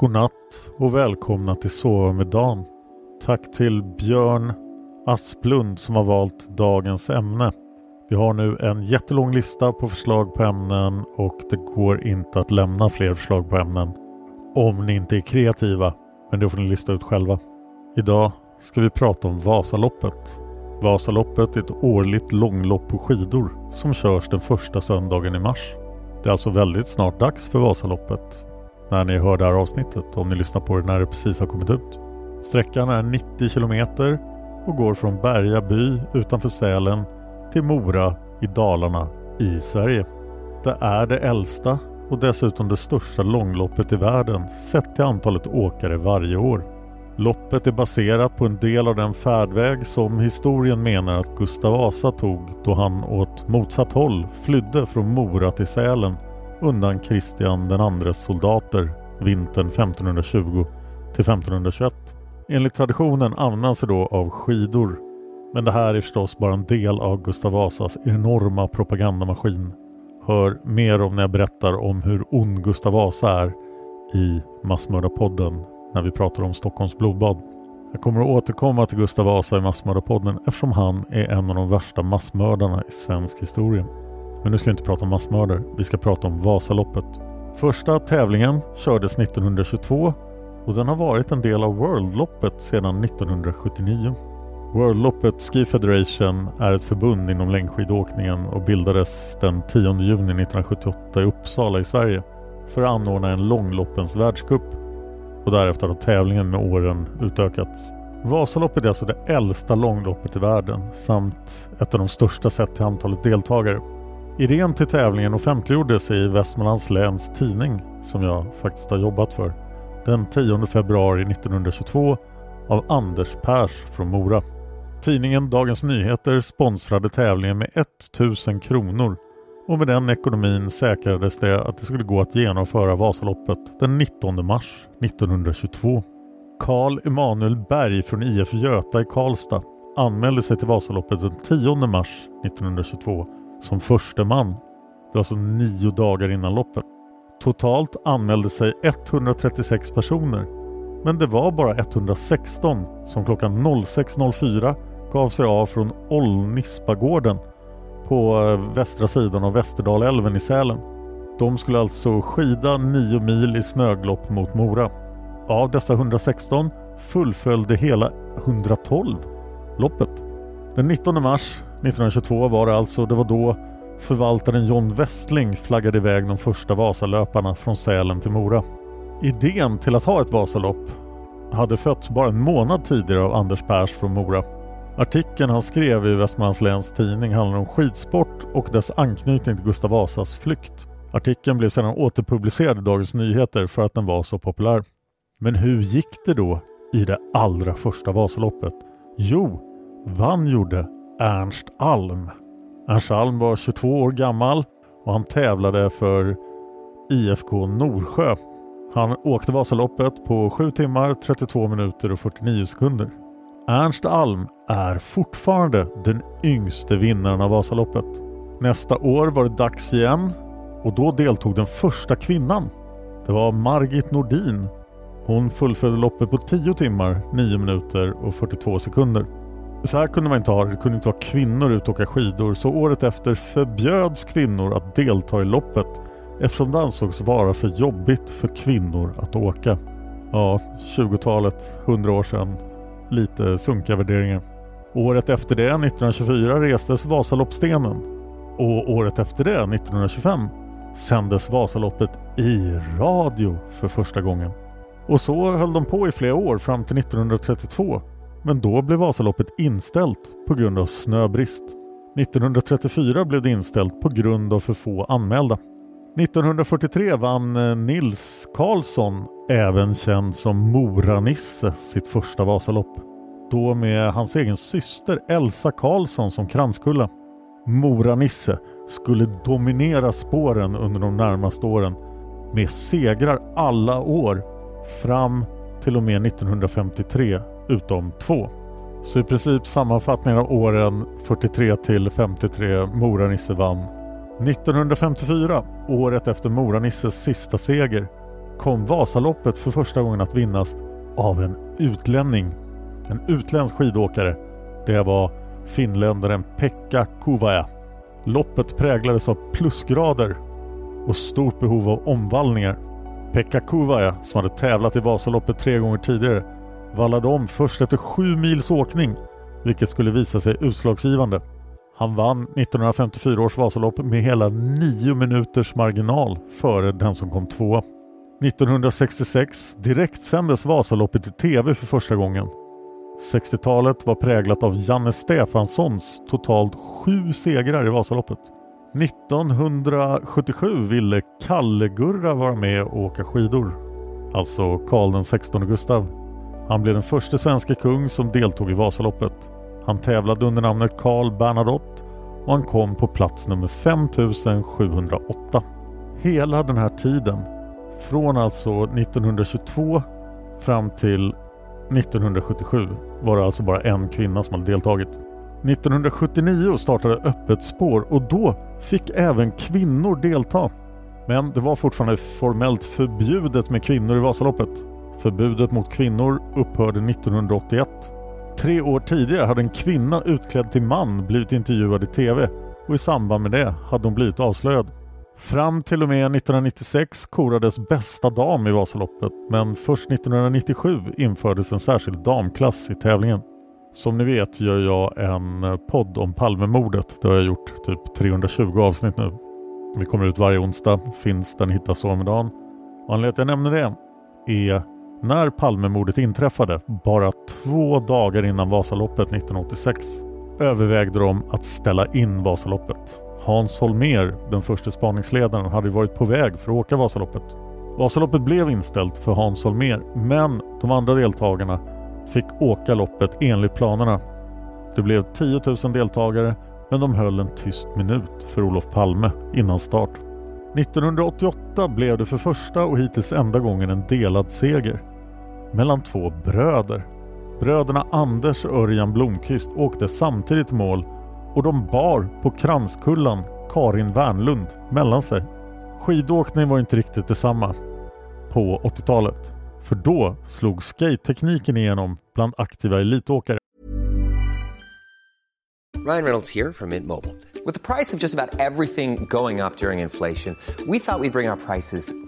Godnatt och välkomna till Sova med Dan. Tack till Björn Asplund som har valt dagens ämne. Vi har nu en jättelång lista på förslag på ämnen och det går inte att lämna fler förslag på ämnen om ni inte är kreativa. Men det får ni lista ut själva. Idag ska vi prata om Vasaloppet. Vasaloppet är ett årligt långlopp på skidor som körs den första söndagen i mars. Det är alltså väldigt snart dags för Vasaloppet när ni hör det här avsnittet om ni lyssnar på det när det precis har kommit ut. Sträckan är 90 kilometer och går från Berga by utanför Sälen till Mora i Dalarna i Sverige. Det är det äldsta och dessutom det största långloppet i världen sett till antalet åkare varje år. Loppet är baserat på en del av den färdväg som historien menar att Gustav Vasa tog då han åt motsatt håll flydde från Mora till Sälen undan Kristian den andres soldater vintern 1520 till 1521. Enligt traditionen används det då av skidor. Men det här är förstås bara en del av Gustav Vasas enorma propagandamaskin. Hör mer om när jag berättar om hur ond Gustav Vasa är i Massmördarpodden när vi pratar om Stockholms blodbad. Jag kommer att återkomma till Gustav Vasa i Massmördarpodden eftersom han är en av de värsta massmördarna i svensk historia. Men nu ska vi inte prata om massmördare. Vi ska prata om Vasaloppet. Första tävlingen kördes 1922 och den har varit en del av Worldloppet sedan 1979. Worldloppet Ski Federation är ett förbund inom längdskidåkningen och bildades den 10 juni 1978 i Uppsala i Sverige för att anordna en långloppens världscup och därefter har tävlingen med åren utökats. Vasaloppet är alltså det äldsta långloppet i världen samt ett av de största sett till antalet deltagare. Idén till tävlingen offentliggjordes i Västmanlands läns tidning som jag faktiskt har jobbat för den 10 februari 1922 av Anders Pers från Mora. Tidningen Dagens Nyheter sponsrade tävlingen med 1000 kronor och med den ekonomin säkrades det att det skulle gå att genomföra Vasaloppet den 19 mars 1922. Karl Emanuel Berg från IF Göta i Karlstad anmälde sig till Vasaloppet den 10 mars 1922 som förste man. Det var alltså nio dagar innan loppet. Totalt anmälde sig 136 personer. Men det var bara 116 som klockan 06.04 gav sig av från Ollnispagården på eh, västra sidan av Västerdalälven i Sälen. De skulle alltså skida 9 mil i snöglopp mot Mora. Av dessa 116 fullföljde hela 112 loppet. Den 19 mars 1922 var det alltså. Det var då förvaltaren John Westling flaggade iväg de första Vasalöparna från Sälen till Mora. Idén till att ha ett Vasalopp hade fötts bara en månad tidigare av Anders Pers från Mora. Artikeln han skrev i Västmanlands Läns Tidning handlar om skidsport och dess anknytning till Gustav Vasas flykt. Artikeln blev sedan återpublicerad i Dagens Nyheter för att den var så populär. Men hur gick det då i det allra första Vasaloppet? Jo, vann gjorde Ernst Alm. Ernst Alm var 22 år gammal och han tävlade för IFK Norsjö. Han åkte Vasaloppet på 7 timmar, 32 minuter och 49 sekunder. Ernst Alm är fortfarande den yngste vinnaren av Vasaloppet. Nästa år var det dags igen och då deltog den första kvinnan. Det var Margit Nordin. Hon fullföljde loppet på 10 timmar, 9 minuter och 42 sekunder. Så här kunde man inte ha det. Det kunde inte vara kvinnor ute och åka skidor så året efter förbjöds kvinnor att delta i loppet eftersom det ansågs vara för jobbigt för kvinnor att åka. Ja, 20-talet, 100 år sedan. Lite sunkiga värderingar. Året efter det, 1924, restes Vasaloppsstenen. Och året efter det, 1925, sändes Vasaloppet i radio för första gången. Och så höll de på i flera år fram till 1932. Men då blev Vasaloppet inställt på grund av snöbrist. 1934 blev det inställt på grund av för få anmälda. 1943 vann eh, Nils Karlsson, även känd som Mora-Nisse, sitt första Vasalopp. Då med hans egen syster Elsa Karlsson som kranskulla. Mora-Nisse skulle dominera spåren under de närmaste åren med segrar alla år fram till och med 1953 utom två. Så i princip sammanfattningen av åren 43 till 53 Mora-Nisse vann 1954, året efter Mora-Nisses sista seger, kom Vasaloppet för första gången att vinnas av en utlänning. En utländsk skidåkare. Det var finländaren Pekka Kuvaja. Loppet präglades av plusgrader och stort behov av omvallningar. Pekka Kuvaja, som hade tävlat i Vasaloppet tre gånger tidigare, vallade om först efter sju mils åkning, vilket skulle visa sig utslagsgivande. Han vann 1954 års Vasalopp med hela nio minuters marginal före den som kom tvåa. 1966 direktsändes Vasaloppet i TV för första gången. 60-talet var präglat av Janne Stefanssons totalt sju segrar i Vasaloppet. 1977 ville Kalle-Gurra vara med och åka skidor. Alltså Karl XVI Gustav. Han blev den första svenska kung som deltog i Vasaloppet. Han tävlade under namnet Karl Bernadotte och han kom på plats nummer 5708. Hela den här tiden, från alltså 1922 fram till 1977 var det alltså bara en kvinna som hade deltagit. 1979 startade Öppet spår och då fick även kvinnor delta. Men det var fortfarande formellt förbjudet med kvinnor i Vasaloppet. Förbudet mot kvinnor upphörde 1981 Tre år tidigare hade en kvinna utklädd till man blivit intervjuad i TV och i samband med det hade hon blivit avslöjad. Fram till och med 1996 korades bästa dam i Vasaloppet men först 1997 infördes en särskild damklass i tävlingen. Som ni vet gör jag en podd om Palmemordet. Det har jag gjort typ 320 avsnitt nu. Vi kommer ut varje onsdag, finns den hittas om dagen. Anledningen till att jag nämner det är när Palmemordet inträffade, bara två dagar innan Vasaloppet 1986, övervägde de att ställa in Vasaloppet. Hans Holmer, den första spaningsledaren, hade varit på väg för att åka Vasaloppet. Vasaloppet blev inställt för Hans Holmer, men de andra deltagarna fick åka loppet enligt planerna. Det blev 10 000 deltagare, men de höll en tyst minut för Olof Palme innan start. 1988 blev det för första och hittills enda gången en delad seger mellan två bröder. Bröderna Anders och Örjan Blomqvist åkte samtidigt mål och de bar på kranskullan Karin Wernlund mellan sig. Skidåkning var inte riktigt detsamma på 80-talet. För då slog skate-tekniken igenom bland aktiva elitåkare. Ryan Reynolds här från Mint Mobile. Med priset på nästan allt som går upp under inflationen, trodde vi att vi skulle bring våra priser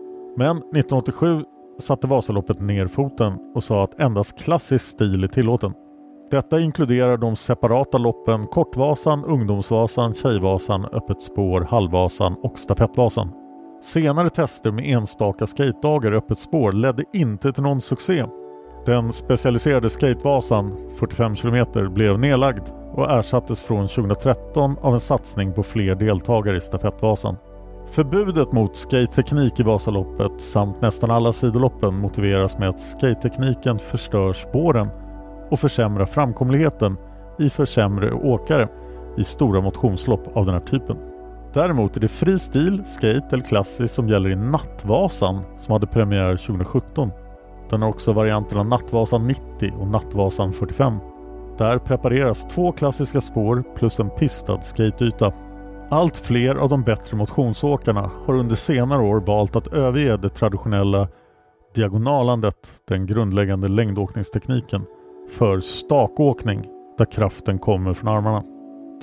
Men 1987 satte Vasaloppet ner foten och sa att endast klassisk stil är tillåten. Detta inkluderar de separata loppen Kortvasan, Ungdomsvasan, Tjejvasan, Öppet spår, Halvvasan och Stafettvasan. Senare tester med enstaka skatedagar i öppet spår ledde inte till någon succé. Den specialiserade Skatevasan, 45 km, blev nedlagd och ersattes från 2013 av en satsning på fler deltagare i Stafettvasan. Förbudet mot skate-teknik i Vasaloppet samt nästan alla sidoloppen motiveras med att skate-tekniken förstör spåren och försämrar framkomligheten i för sämre åkare i stora motionslopp av den här typen. Däremot är det fri stil, skate eller klassiskt som gäller i Nattvasan som hade premiär 2017. Den har också varianterna Nattvasan 90 och Nattvasan 45. Där prepareras två klassiska spår plus en pistad skateyta. Allt fler av de bättre motionsåkarna har under senare år valt att överge det traditionella diagonalandet, den grundläggande längdåkningstekniken, för stakåkning där kraften kommer från armarna.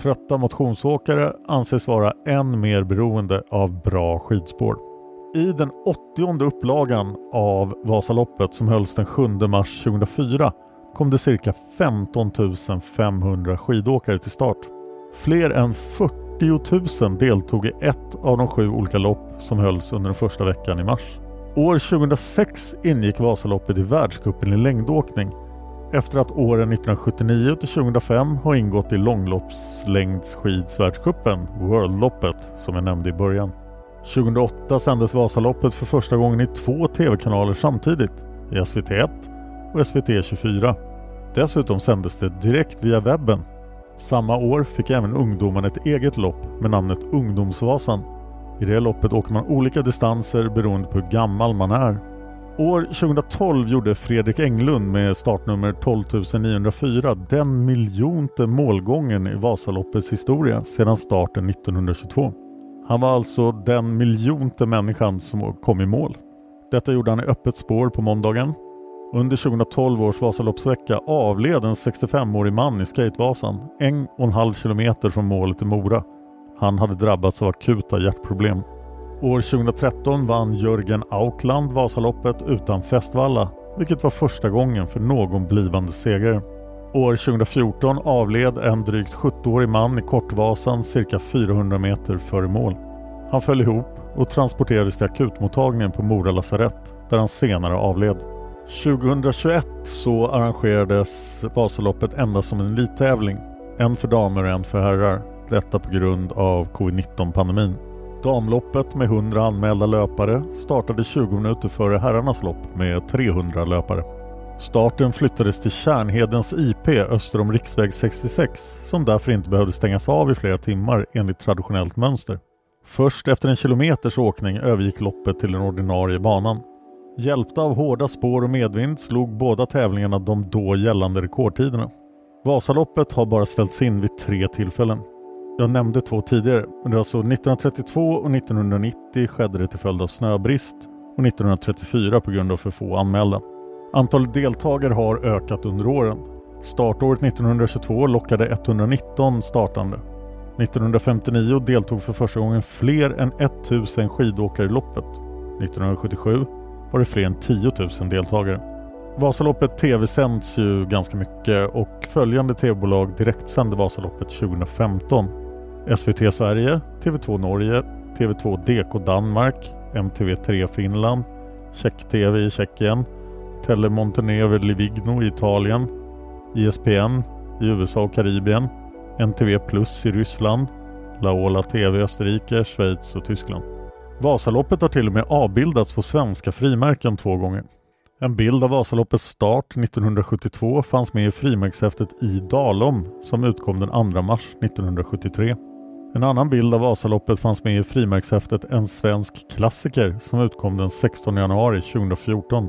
Trötta motionsåkare anses vara än mer beroende av bra skidspår. I den 80 upplagan av Vasaloppet som hölls den 7 mars 2004 kom det cirka 15 500 skidåkare till start. Fler än 40 40 000 deltog i ett av de sju olika lopp som hölls under den första veckan i mars. År 2006 ingick Vasaloppet i världscupen i längdåkning efter att åren 1979 till 2005 har ingått i långloppslängdsskidsvärldscupen, Worldloppet, som jag nämnde i början. 2008 sändes Vasaloppet för första gången i två tv-kanaler samtidigt, i SVT1 och SVT24. Dessutom sändes det direkt via webben. Samma år fick även ungdomarna ett eget lopp med namnet Ungdomsvasan. I det loppet åker man olika distanser beroende på hur gammal man är. År 2012 gjorde Fredrik Englund med startnummer 12904 den miljonte målgången i Vasaloppets historia sedan starten 1922. Han var alltså den miljonte människan som kom i mål. Detta gjorde han i öppet spår på måndagen. Under 2012 års Vasaloppsvecka avled en 65-årig man i Skatevasan en och en halv kilometer från målet i Mora. Han hade drabbats av akuta hjärtproblem. År 2013 vann Jörgen Aukland Vasaloppet utan Festvalla, vilket var första gången för någon blivande segrare. År 2014 avled en drygt 70-årig man i Kortvasan cirka 400 meter före mål. Han föll ihop och transporterades till akutmottagningen på Mora lasarett där han senare avled. 2021 så arrangerades Vasaloppet endast som en elittävling. En för damer och en för herrar. Detta på grund av covid-19-pandemin. Damloppet med 100 anmälda löpare startade 20 minuter före herrarnas lopp med 300 löpare. Starten flyttades till Kärnhedens IP öster om riksväg 66 som därför inte behövde stängas av i flera timmar enligt traditionellt mönster. Först efter en kilometers åkning övergick loppet till den ordinarie banan. Hjälpta av hårda spår och medvind slog båda tävlingarna de då gällande rekordtiderna. Vasaloppet har bara ställts in vid tre tillfällen. Jag nämnde två tidigare, men det var alltså 1932 och 1990 skedde det till följd av snöbrist och 1934 på grund av för få anmälda. Antalet deltagare har ökat under åren. Startåret 1922 lockade 119 startande. 1959 deltog för första gången fler än 1000 skidåkare i loppet. 1977 var det fler än 10 000 deltagare. Vasaloppet tv-sänds ju ganska mycket och följande tv-bolag direktsände Vasaloppet 2015. SVT Sverige, TV2 Norge, TV2 DK Danmark, MTV3 Finland, Tjeck-TV i Tjeckien, Tele Montenevre Livigno i Italien, ISPN i USA och Karibien, NTV Plus i Ryssland, Laola TV i Österrike, Schweiz och Tyskland. Vasaloppet har till och med avbildats på svenska frimärken två gånger. En bild av Vasaloppets start 1972 fanns med i frimärkshäftet I Dalom som utkom den 2 mars 1973. En annan bild av Vasaloppet fanns med i frimärkshäftet En svensk klassiker som utkom den 16 januari 2014.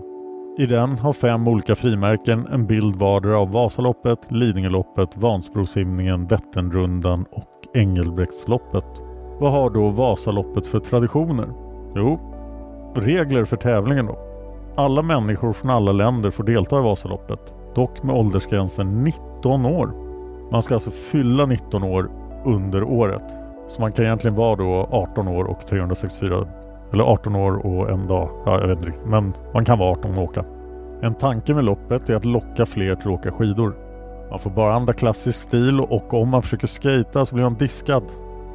I den har fem olika frimärken en bild vardera av Vasaloppet, Lidingöloppet, Vansbrosimningen, Vätternrundan och Engelbrektsloppet. Vad har då Vasaloppet för traditioner? Jo, regler för tävlingen då. Alla människor från alla länder får delta i Vasaloppet, dock med åldersgränsen 19 år. Man ska alltså fylla 19 år under året. Så man kan egentligen vara då 18 år och 364 eller 18 år och en dag. Ja, jag vet inte riktigt. Men man kan vara 18 och åka. En tanke med loppet är att locka fler till att åka skidor. Man får bara använda klassisk stil och om man försöker skata så blir man diskad.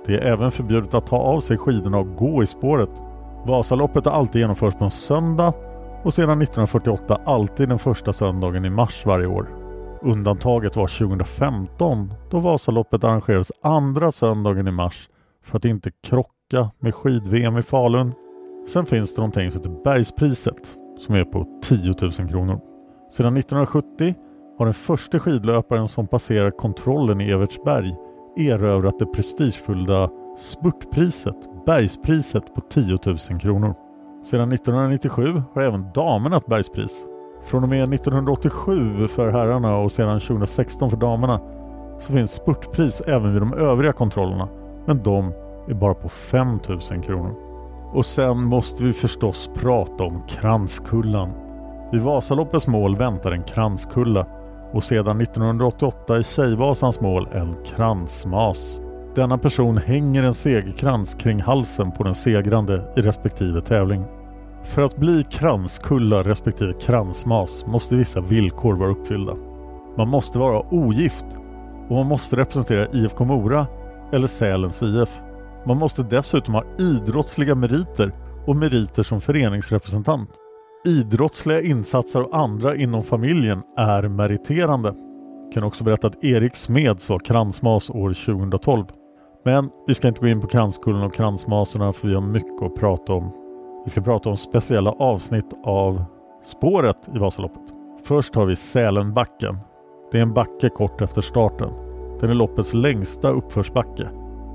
Det är även förbjudet att ta av sig skidorna och gå i spåret. Vasaloppet har alltid genomförts på en söndag och sedan 1948 alltid den första söndagen i mars varje år. Undantaget var 2015 då Vasaloppet arrangerades andra söndagen i mars för att inte krocka med skid-VM i Falun. Sen finns det någonting som heter Bergspriset som är på 10 000 kronor. Sedan 1970 har den första skidlöparen som passerar kontrollen i Evertsberg erövrat det prestigefulla spurtpriset, Bergspriset på 10 000 kronor. Sedan 1997 har även damerna ett bergspris. Från och med 1987 för herrarna och sedan 2016 för damerna så finns spurtpris även vid de övriga kontrollerna. Men de är bara på 5 000 kronor. Och sen måste vi förstås prata om kranskullan. Vid Vasaloppets mål väntar en kranskulla och sedan 1988 i Tjejvasans mål en kransmas. Denna person hänger en segerkrans kring halsen på den segrande i respektive tävling. För att bli kranskulla respektive kransmas måste vissa villkor vara uppfyllda. Man måste vara ogift och man måste representera IFK Mora eller Sälens IF. Man måste dessutom ha idrottsliga meriter och meriter som föreningsrepresentant. Idrottsliga insatser och andra inom familjen är meriterande. Jag kan också berätta att Erik Smeds var kransmas år 2012. Men vi ska inte gå in på kranskullen och kransmaserna för vi har mycket att prata om. Vi ska prata om speciella avsnitt av spåret i Vasaloppet. Först har vi Sälenbacken. Det är en backe kort efter starten. Den är loppets längsta uppförsbacke.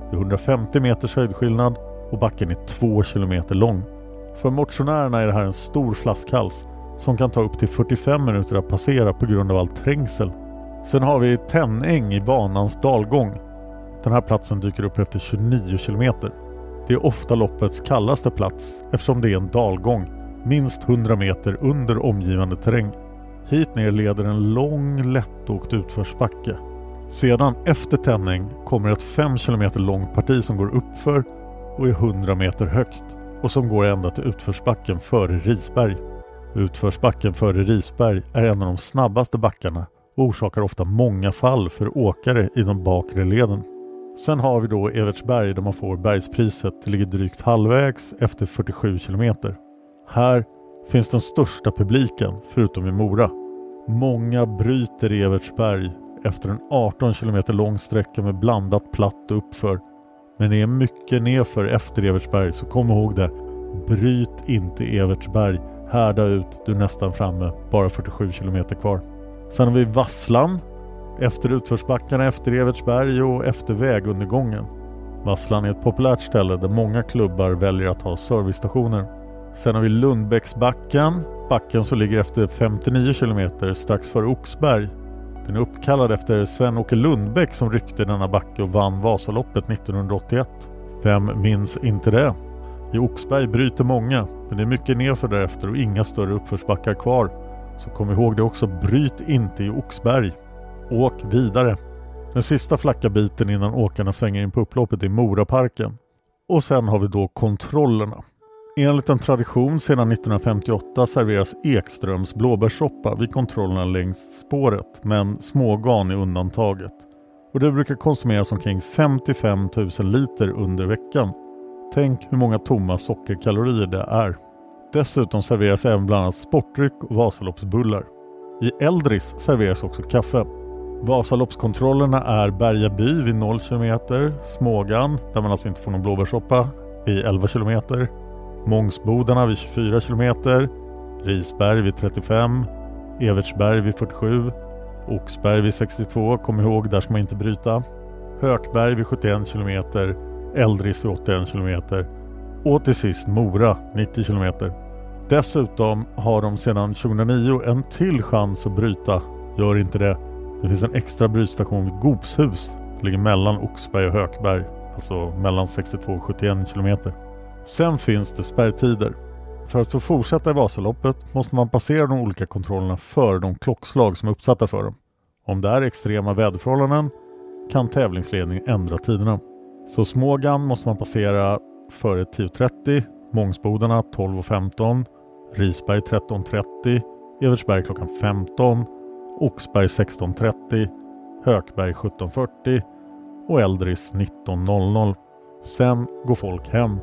Det är 150 meters höjdskillnad och backen är 2 kilometer lång. För motionärerna är det här en stor flaskhals som kan ta upp till 45 minuter att passera på grund av all trängsel. Sen har vi Tänäng i banans dalgång den här platsen dyker upp efter 29 kilometer. Det är ofta loppets kallaste plats eftersom det är en dalgång minst 100 meter under omgivande terräng. Hit ner leder en lång lättåkt utförsbacke. Sedan efter Tänning kommer ett 5 km långt parti som går uppför och är 100 meter högt och som går ända till utförsbacken före Risberg. Utförsbacken före Risberg är en av de snabbaste backarna och orsakar ofta många fall för åkare i de bakre leden. Sen har vi då Evertsberg där man får bergspriset. Det ligger drygt halvvägs efter 47 kilometer. Här finns den största publiken förutom i Mora. Många bryter i Evertsberg efter en 18 kilometer lång sträcka med blandat platt och uppför. Men det är mycket nedför efter Evertsberg så kom ihåg det. Bryt inte Evertsberg. Härda ut, du är nästan framme. Bara 47 kilometer kvar. Sen har vi Vasslan efter utförsbackarna efter Evertsberg och efter vägundergången. Vasslan är ett populärt ställe där många klubbar väljer att ha servicestationer. Sen har vi Lundbäcksbacken, backen som ligger efter 59 km strax före Oxberg. Den är uppkallad efter Sven-Åke Lundbäck som ryckte denna backe och vann Vasaloppet 1981. Vem minns inte det? I Oxberg bryter många, men det är mycket nerför därefter och inga större uppförsbackar kvar. Så kom ihåg det också, bryt inte i Oxberg. Åk vidare. Den sista flacka biten innan åkarna svänger in på upploppet är Moraparken. Och sen har vi då kontrollerna. Enligt en tradition sedan 1958 serveras Ekströms blåbärssoppa vid kontrollerna längs spåret, men smågan är undantaget. Och det brukar konsumeras omkring 55 000 liter under veckan. Tänk hur många tomma sockerkalorier det är. Dessutom serveras även bland annat sportdryck och Vasaloppsbullar. I Eldris serveras också kaffe. Vasaloppskontrollerna är Berga by vid 0 km, Smågan där man alltså inte får någon blåbärssoppa vid 11 km, Mångsbodarna vid 24 km, Risberg vid 35, Evertsberg vid 47, Oxberg vid 62, kom ihåg där ska man inte bryta, Hökberg vid 71 km, Eldris vid 81 km och till sist Mora 90 km. Dessutom har de sedan 2009 en till chans att bryta. Gör inte det. Det finns en extra brytstation vid Gopshus. Det ligger mellan Oxberg och Hökberg. Alltså mellan 62 och 71 km. Sen finns det spärrtider. För att få fortsätta i Vasaloppet måste man passera de olika kontrollerna före de klockslag som är uppsatta för dem. Om det är extrema väderförhållanden kan tävlingsledningen ändra tiderna. Så Smågan måste man passera före 10.30, Mångsbodarna 12.15, Risberg 13.30, Evertsberg klockan 15, Oxberg 16.30, Hökberg 17.40 och Eldris 19.00. Sen går folk hem.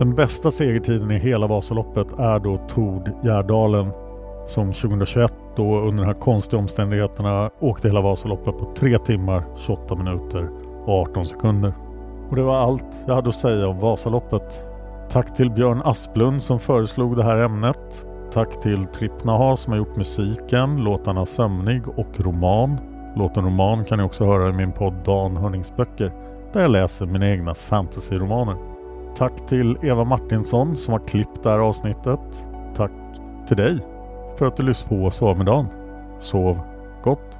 Den bästa segertiden i hela Vasaloppet är då Tord Gärdalen som 2021 då under de här konstiga omständigheterna åkte hela Vasaloppet på 3 timmar, 28 minuter och 18 sekunder. Och det var allt jag hade att säga om Vasaloppet. Tack till Björn Asplund som föreslog det här ämnet. Tack till Trippnaha som har gjort musiken, låtarna Sömnig och Roman. Låten Roman kan ni också höra i min podd Dan Hörningsböcker där jag läser mina egna fantasyromaner. Tack till Eva Martinsson som har klippt det här avsnittet. Tack till dig för att du lyssnade på Sovmiddagen. Sov gott!